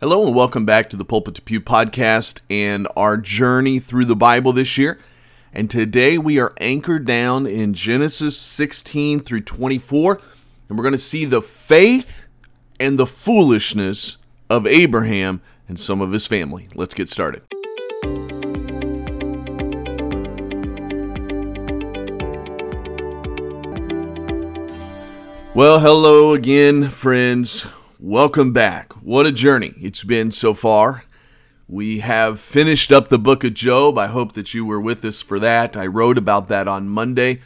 Hello and welcome back to the Pulpit to Pew podcast and our journey through the Bible this year. And today we are anchored down in Genesis 16 through 24, and we're going to see the faith and the foolishness of Abraham and some of his family. Let's get started. Well, hello again, friends. Welcome back. What a journey it's been so far. We have finished up the book of Job. I hope that you were with us for that. I wrote about that on Monday.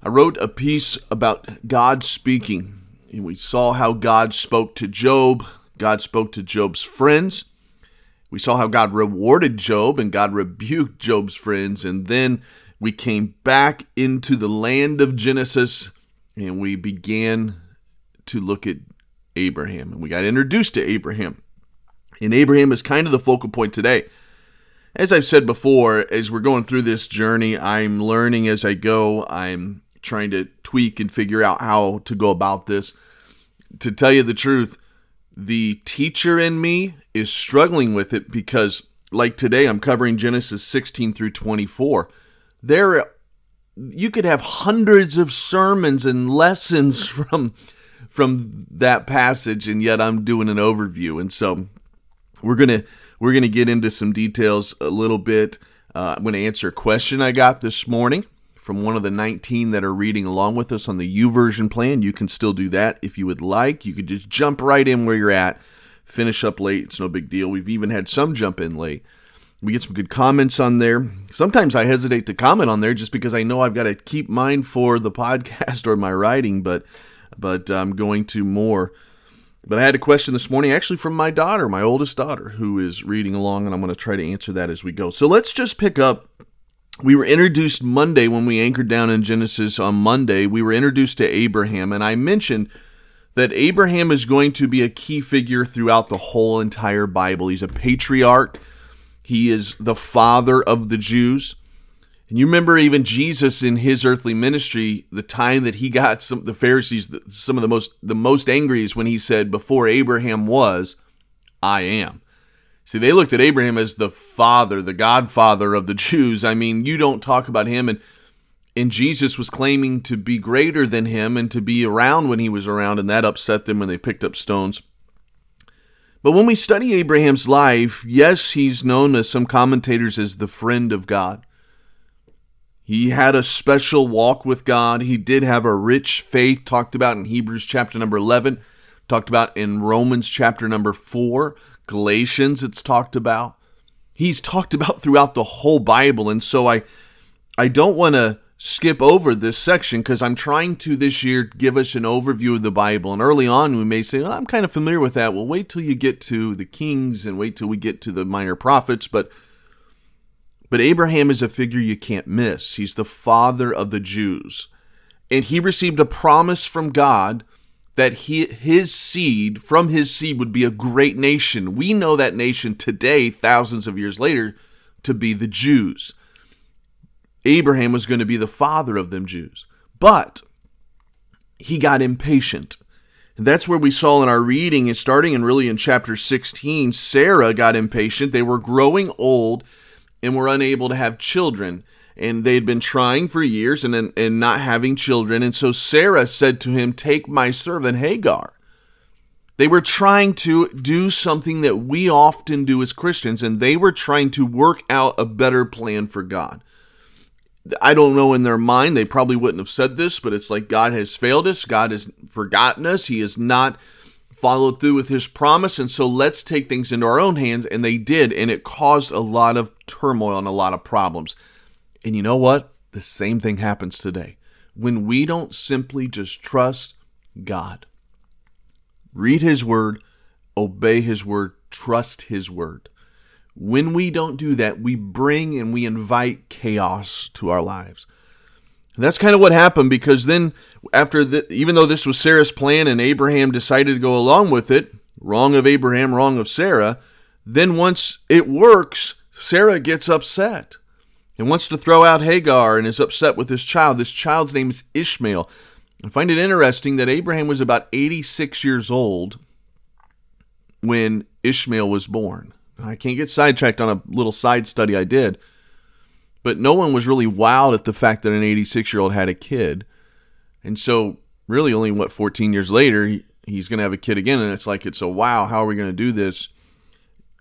I wrote a piece about God speaking, and we saw how God spoke to Job. God spoke to Job's friends. We saw how God rewarded Job and God rebuked Job's friends. And then we came back into the land of Genesis and we began to look at Abraham. And we got introduced to Abraham. And Abraham is kind of the focal point today. As I've said before, as we're going through this journey, I'm learning as I go. I'm trying to tweak and figure out how to go about this. To tell you the truth, the teacher in me is struggling with it because, like today, I'm covering Genesis 16 through 24. There, you could have hundreds of sermons and lessons from from that passage, and yet I'm doing an overview. And so we're gonna we're gonna get into some details a little bit. Uh, I'm gonna answer a question I got this morning from one of the 19 that are reading along with us on the YouVersion plan. You can still do that if you would like. You could just jump right in where you're at, finish up late. It's no big deal. We've even had some jump in late. We get some good comments on there. Sometimes I hesitate to comment on there just because I know I've got to keep mine for the podcast or my writing, but but I'm going to more. But I had a question this morning, actually from my daughter, my oldest daughter, who is reading along, and I'm going to try to answer that as we go. So let's just pick up. We were introduced Monday when we anchored down in Genesis on Monday. We were introduced to Abraham, and I mentioned that Abraham is going to be a key figure throughout the whole entire Bible. He's a patriarch, he is the father of the Jews. And you remember even Jesus in his earthly ministry, the time that he got some the Pharisees, some of the most the most angry is when he said, "Before Abraham was, I am." See, they looked at Abraham as the father, the godfather of the Jews. I mean, you don't talk about him, and and Jesus was claiming to be greater than him and to be around when he was around, and that upset them when they picked up stones. But when we study Abraham's life, yes, he's known as some commentators as the friend of God. He had a special walk with God. He did have a rich faith, talked about in Hebrews chapter number 11, talked about in Romans chapter number 4, Galatians, it's talked about. He's talked about throughout the whole Bible. And so I, I don't want to skip over this section because I'm trying to this year give us an overview of the Bible. And early on, we may say, well, I'm kind of familiar with that. Well, wait till you get to the Kings and wait till we get to the minor prophets. But but Abraham is a figure you can't miss. He's the father of the Jews. And he received a promise from God that he, his seed, from his seed, would be a great nation. We know that nation today, thousands of years later, to be the Jews. Abraham was going to be the father of them Jews. But he got impatient. And that's where we saw in our reading, and starting and really in chapter 16, Sarah got impatient. They were growing old and were unable to have children. And they had been trying for years and, and not having children. And so Sarah said to him, Take my servant Hagar. They were trying to do something that we often do as Christians, and they were trying to work out a better plan for God. I don't know in their mind, they probably wouldn't have said this, but it's like God has failed us. God has forgotten us. He has not followed through with his promise. And so let's take things into our own hands. And they did. And it caused a lot of turmoil and a lot of problems. And you know what? The same thing happens today. When we don't simply just trust God, read his word, obey his word, trust his word. When we don't do that, we bring and we invite chaos to our lives. And that's kind of what happened because then, after the, even though this was Sarah's plan and Abraham decided to go along with it, wrong of Abraham, wrong of Sarah, then once it works, Sarah gets upset and wants to throw out Hagar and is upset with this child. This child's name is Ishmael. I find it interesting that Abraham was about 86 years old when Ishmael was born. I can't get sidetracked on a little side study I did, but no one was really wild at the fact that an 86 year old had a kid. And so, really, only what, 14 years later, he's going to have a kid again. And it's like, it's a wow, how are we going to do this?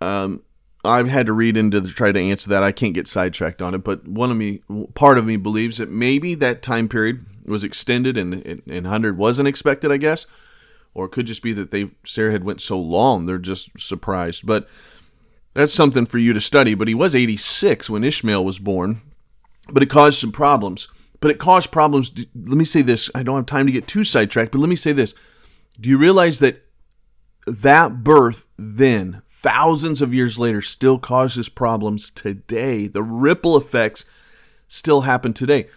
Um, I've had to read into the, try to answer that. I can't get sidetracked on it, but one of me, part of me believes that maybe that time period was extended and, and, and 100 wasn't expected, I guess. Or it could just be that they Sarah had went so long, they're just surprised. But that's something for you to study. But he was 86 when Ishmael was born, but it caused some problems. But it caused problems. Let me say this. I don't have time to get too sidetracked, but let me say this. Do you realize that that birth then, thousands of years later, still causes problems today? The ripple effects still happen today.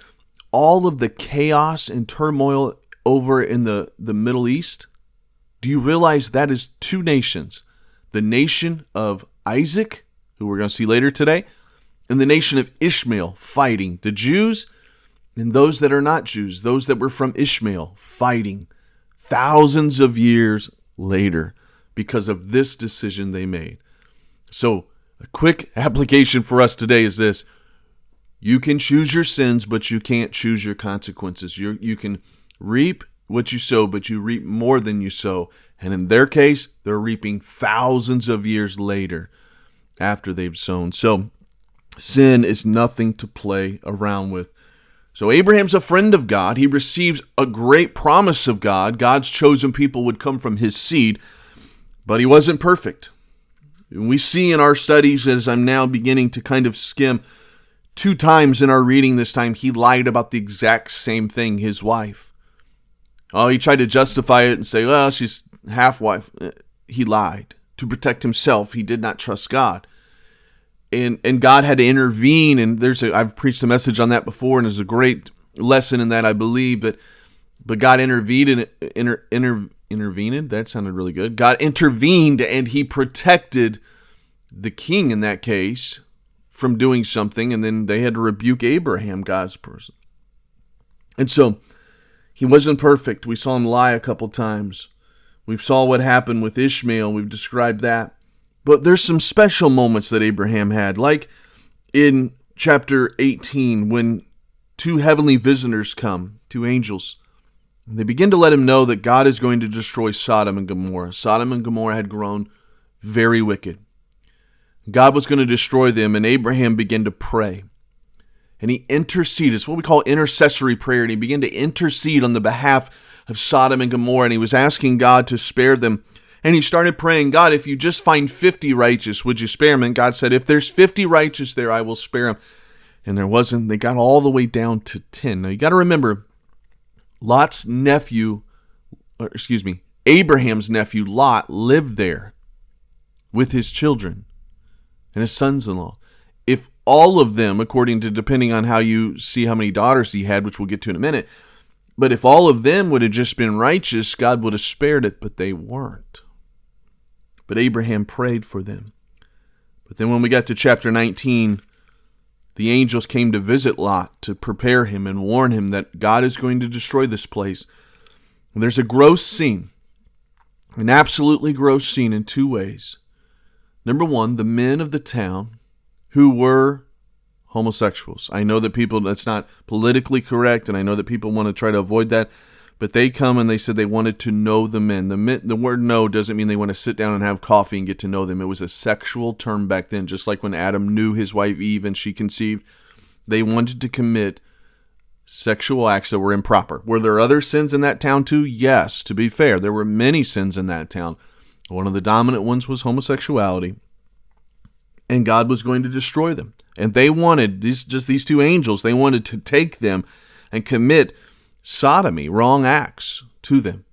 All of the chaos and turmoil over in the, the Middle East, do you realize that is two nations? The nation of Isaac, who we're going to see later today, and the nation of Ishmael fighting. The Jews and those that are not Jews, those that were from Ishmael fighting thousands of years later because of this decision they made. So, a quick application for us today is this you can choose your sins, but you can't choose your consequences. you you can reap what you sow, but you reap more than you sow. And in their case, they're reaping thousands of years later after they've sown. So sin is nothing to play around with. So Abraham's a friend of God. He receives a great promise of God. God's chosen people would come from his seed, but he wasn't perfect. And we see in our studies, as I'm now beginning to kind of skim, two times in our reading this time, he lied about the exact same thing, his wife. Oh, he tried to justify it and say, well, she's half wife. Eh, he lied to protect himself. He did not trust God. And and God had to intervene and there's a I've preached a message on that before and there's a great lesson in that I believe but but God intervened and inter, inter, intervened that sounded really good. God intervened and he protected the king in that case from doing something and then they had to rebuke Abraham, God's person. And so he wasn't perfect. We saw him lie a couple times. We saw what happened with Ishmael. We've described that. But there's some special moments that Abraham had, like in chapter 18 when two heavenly visitors come, two angels. And they begin to let him know that God is going to destroy Sodom and Gomorrah. Sodom and Gomorrah had grown very wicked. God was going to destroy them, and Abraham began to pray. And he interceded. It's what we call intercessory prayer. And he began to intercede on the behalf of Sodom and Gomorrah, and he was asking God to spare them. And he started praying, God, if you just find 50 righteous, would you spare them? And God said, If there's 50 righteous there, I will spare them. And there wasn't. They got all the way down to 10. Now you got to remember, Lot's nephew, excuse me, Abraham's nephew Lot lived there with his children and his sons in law. If all of them, according to depending on how you see how many daughters he had, which we'll get to in a minute, but if all of them would have just been righteous, God would have spared it, but they weren't. But Abraham prayed for them. But then when we got to chapter 19, the angels came to visit Lot to prepare him and warn him that God is going to destroy this place. And there's a gross scene, an absolutely gross scene in two ways. Number one, the men of the town who were homosexuals. I know that people that's not politically correct, and I know that people want to try to avoid that. But they come and they said they wanted to know the men. The men, the word "know" doesn't mean they want to sit down and have coffee and get to know them. It was a sexual term back then, just like when Adam knew his wife Eve and she conceived. They wanted to commit sexual acts that were improper. Were there other sins in that town too? Yes. To be fair, there were many sins in that town. One of the dominant ones was homosexuality, and God was going to destroy them. And they wanted these just these two angels, they wanted to take them and commit sodomy, wrong acts to them.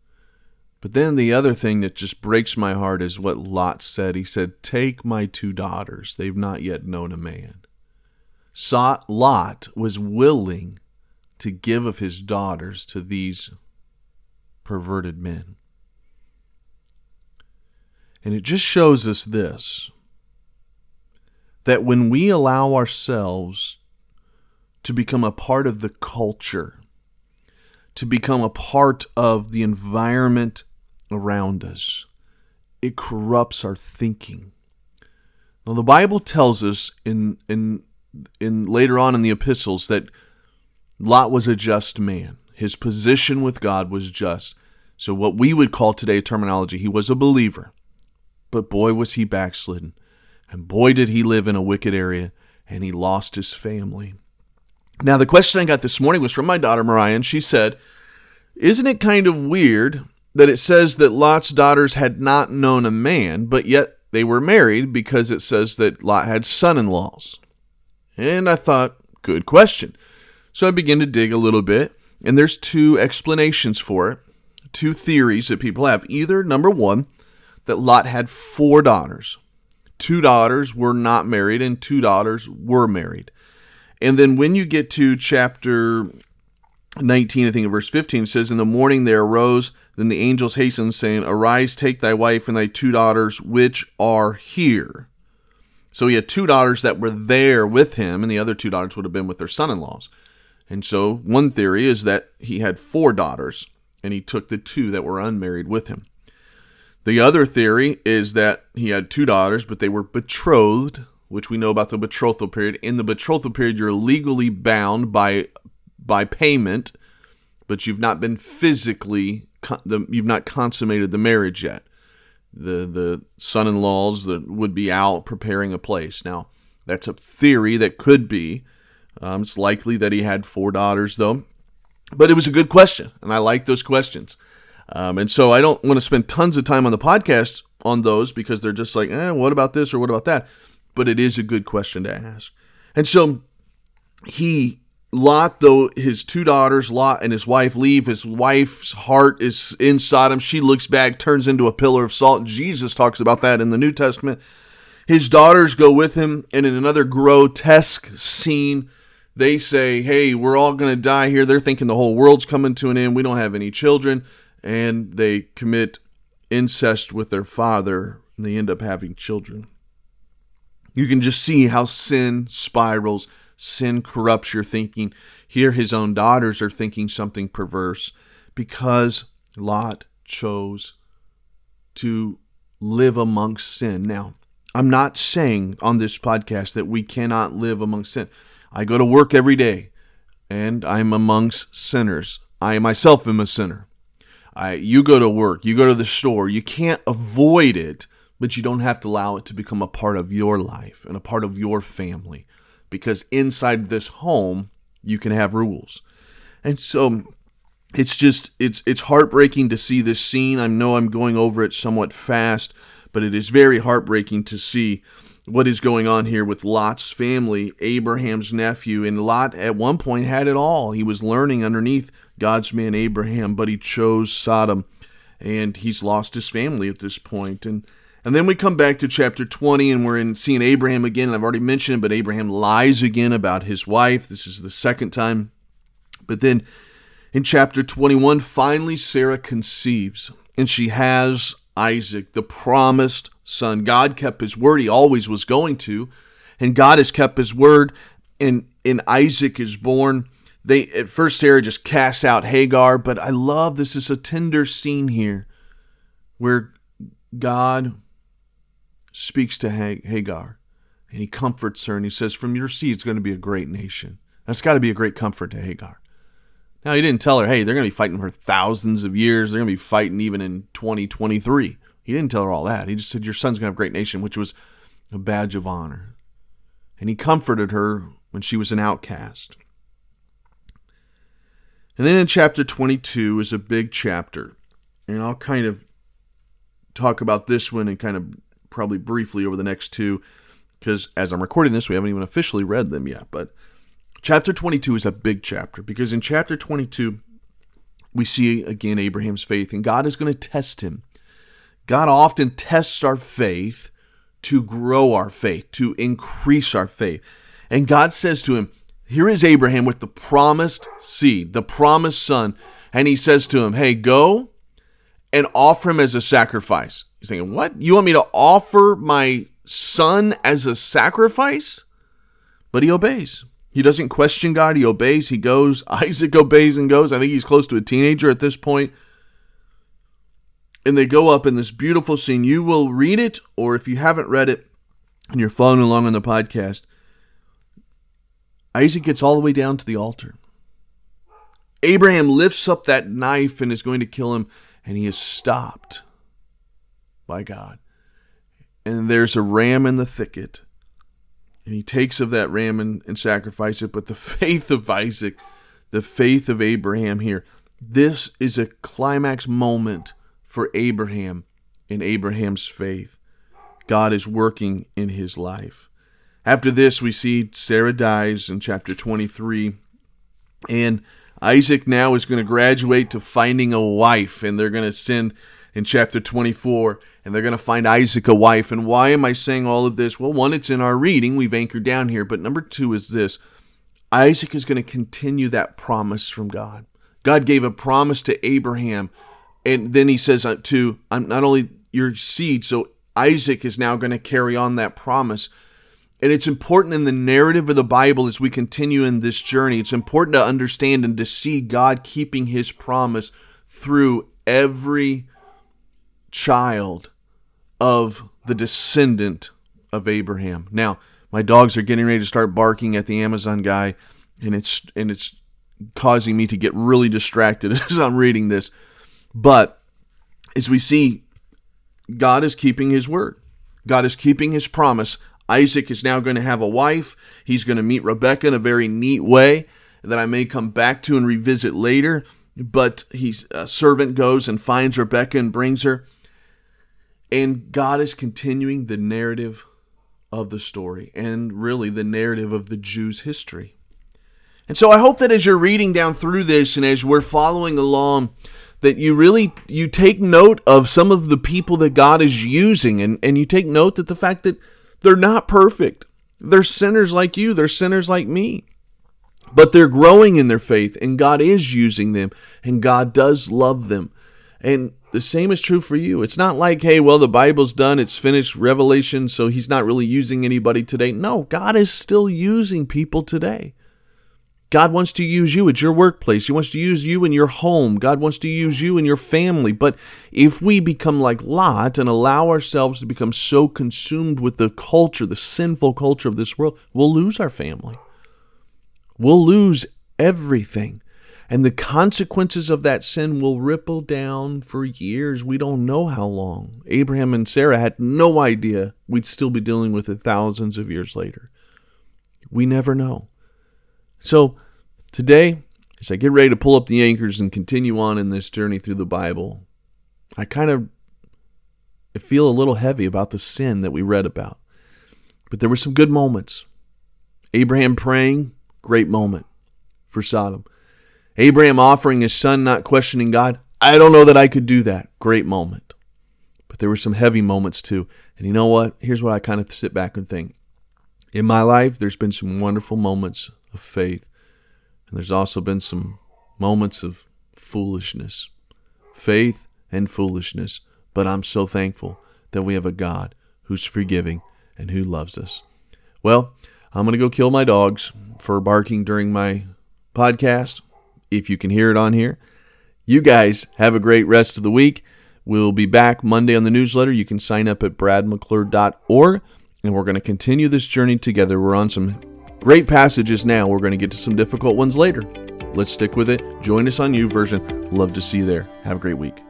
But then the other thing that just breaks my heart is what Lot said. He said, Take my two daughters. They've not yet known a man. So Lot was willing to give of his daughters to these perverted men. And it just shows us this that when we allow ourselves to become a part of the culture, to become a part of the environment around us, it corrupts our thinking. Now the Bible tells us in in in later on in the epistles that Lot was a just man. His position with God was just. So what we would call today terminology, he was a believer. But boy was he backslidden. And boy did he live in a wicked area and he lost his family. Now the question I got this morning was from my daughter Mariah and she said, "Isn't it kind of weird that it says that Lot's daughters had not known a man, but yet they were married because it says that Lot had son-in-laws?" And I thought, good question. So I began to dig a little bit, and there's two explanations for it, two theories that people have. Either number 1, that Lot had four daughters. Two daughters were not married and two daughters were married. And then when you get to chapter 19, I think in verse 15, it says, In the morning there arose, then the angels hastened, saying, Arise, take thy wife and thy two daughters, which are here. So he had two daughters that were there with him, and the other two daughters would have been with their son in laws. And so one theory is that he had four daughters, and he took the two that were unmarried with him. The other theory is that he had two daughters, but they were betrothed, which we know about the betrothal period. In the betrothal period, you're legally bound by by payment, but you've not been physically you've not consummated the marriage yet. The the son-in-laws that would be out preparing a place. Now, that's a theory that could be. Um, it's likely that he had four daughters, though. But it was a good question, and I like those questions. Um, and so I don't want to spend tons of time on the podcast on those because they're just like, eh, what about this or what about that? But it is a good question to ask. And so he, Lot, though his two daughters, Lot and his wife, leave, his wife's heart is in Sodom. She looks back, turns into a pillar of salt. Jesus talks about that in the New Testament. His daughters go with him, and in another grotesque scene, they say, Hey, we're all going to die here. They're thinking the whole world's coming to an end. We don't have any children and they commit incest with their father and they end up having children. You can just see how sin spirals, sin corrupts your thinking. Here, his own daughters are thinking something perverse because Lot chose to live amongst sin. Now, I'm not saying on this podcast that we cannot live amongst sin. I go to work every day and I'm amongst sinners. I myself am a sinner. I, you go to work, you go to the store, you can't avoid it, but you don't have to allow it to become a part of your life and a part of your family because inside this home, you can have rules. And so it's just it's it's heartbreaking to see this scene. I know I'm going over it somewhat fast, but it is very heartbreaking to see what is going on here with Lot's family, Abraham's nephew. And Lot at one point had it all. He was learning underneath God's man Abraham, but he chose Sodom and he's lost his family at this point. And and then we come back to chapter 20 and we're in seeing Abraham again. And I've already mentioned it, but Abraham lies again about his wife. This is the second time. But then in chapter 21, finally Sarah conceives and she has Isaac, the promised son. God kept his word. He always was going to. And God has kept his word. And, and Isaac is born they at first Sarah just casts out Hagar, but I love this is a tender scene here where God speaks to Hagar and he comforts her and he says, From your seed is going to be a great nation. That's got to be a great comfort to Hagar. Now, he didn't tell her, hey, they're going to be fighting for thousands of years. They're going to be fighting even in 2023. He didn't tell her all that. He just said, Your son's going to have a great nation, which was a badge of honor. And he comforted her when she was an outcast. And then in chapter 22 is a big chapter. And I'll kind of talk about this one and kind of probably briefly over the next two because as I'm recording this, we haven't even officially read them yet. But chapter 22 is a big chapter because in chapter 22, we see again Abraham's faith, and God is going to test him. God often tests our faith to grow our faith, to increase our faith. And God says to him, here is Abraham with the promised seed, the promised son, and he says to him, Hey, go and offer him as a sacrifice. He's thinking, What? You want me to offer my son as a sacrifice? But he obeys. He doesn't question God. He obeys. He goes. Isaac obeys and goes. I think he's close to a teenager at this point. and they go up in this beautiful scene. You will read it, or if you haven't read it and you're following along on the podcast, Isaac gets all the way down to the altar. Abraham lifts up that knife and is going to kill him, and he is stopped by God. And there's a ram in the thicket, and he takes of that ram and, and sacrifices it. But the faith of Isaac, the faith of Abraham here, this is a climax moment for Abraham in Abraham's faith. God is working in his life. After this, we see Sarah dies in chapter 23, and Isaac now is going to graduate to finding a wife, and they're going to send in chapter 24, and they're going to find Isaac a wife. And why am I saying all of this? Well, one, it's in our reading, we've anchored down here, but number two is this Isaac is going to continue that promise from God. God gave a promise to Abraham, and then he says uh, to I'm not only your seed, so Isaac is now going to carry on that promise. And it's important in the narrative of the Bible as we continue in this journey. It's important to understand and to see God keeping his promise through every child of the descendant of Abraham. Now, my dogs are getting ready to start barking at the Amazon guy, and it's and it's causing me to get really distracted as I'm reading this. But as we see, God is keeping his word. God is keeping his promise. Isaac is now going to have a wife. He's going to meet Rebecca in a very neat way that I may come back to and revisit later. But he's a servant goes and finds Rebecca and brings her. And God is continuing the narrative of the story and really the narrative of the Jews' history. And so I hope that as you're reading down through this and as we're following along, that you really you take note of some of the people that God is using and, and you take note that the fact that they're not perfect. They're sinners like you, they're sinners like me. But they're growing in their faith and God is using them and God does love them. And the same is true for you. It's not like, hey, well, the Bible's done, it's finished, Revelation, so he's not really using anybody today. No, God is still using people today. God wants to use you at your workplace. He wants to use you in your home. God wants to use you in your family. But if we become like Lot and allow ourselves to become so consumed with the culture, the sinful culture of this world, we'll lose our family. We'll lose everything. And the consequences of that sin will ripple down for years. We don't know how long. Abraham and Sarah had no idea we'd still be dealing with it thousands of years later. We never know. So today, as I get ready to pull up the anchors and continue on in this journey through the Bible, I kind of feel a little heavy about the sin that we read about. But there were some good moments. Abraham praying, great moment for Sodom. Abraham offering his son, not questioning God. I don't know that I could do that. Great moment. But there were some heavy moments too. And you know what? Here's what I kind of sit back and think. In my life, there's been some wonderful moments of faith. And there's also been some moments of foolishness, faith and foolishness. But I'm so thankful that we have a God who's forgiving and who loves us. Well, I'm going to go kill my dogs for barking during my podcast, if you can hear it on here. You guys have a great rest of the week. We'll be back Monday on the newsletter. You can sign up at bradmcclure.org, and we're going to continue this journey together. We're on some Great passages now. We're going to get to some difficult ones later. Let's stick with it. Join us on YouVersion. Love to see you there. Have a great week.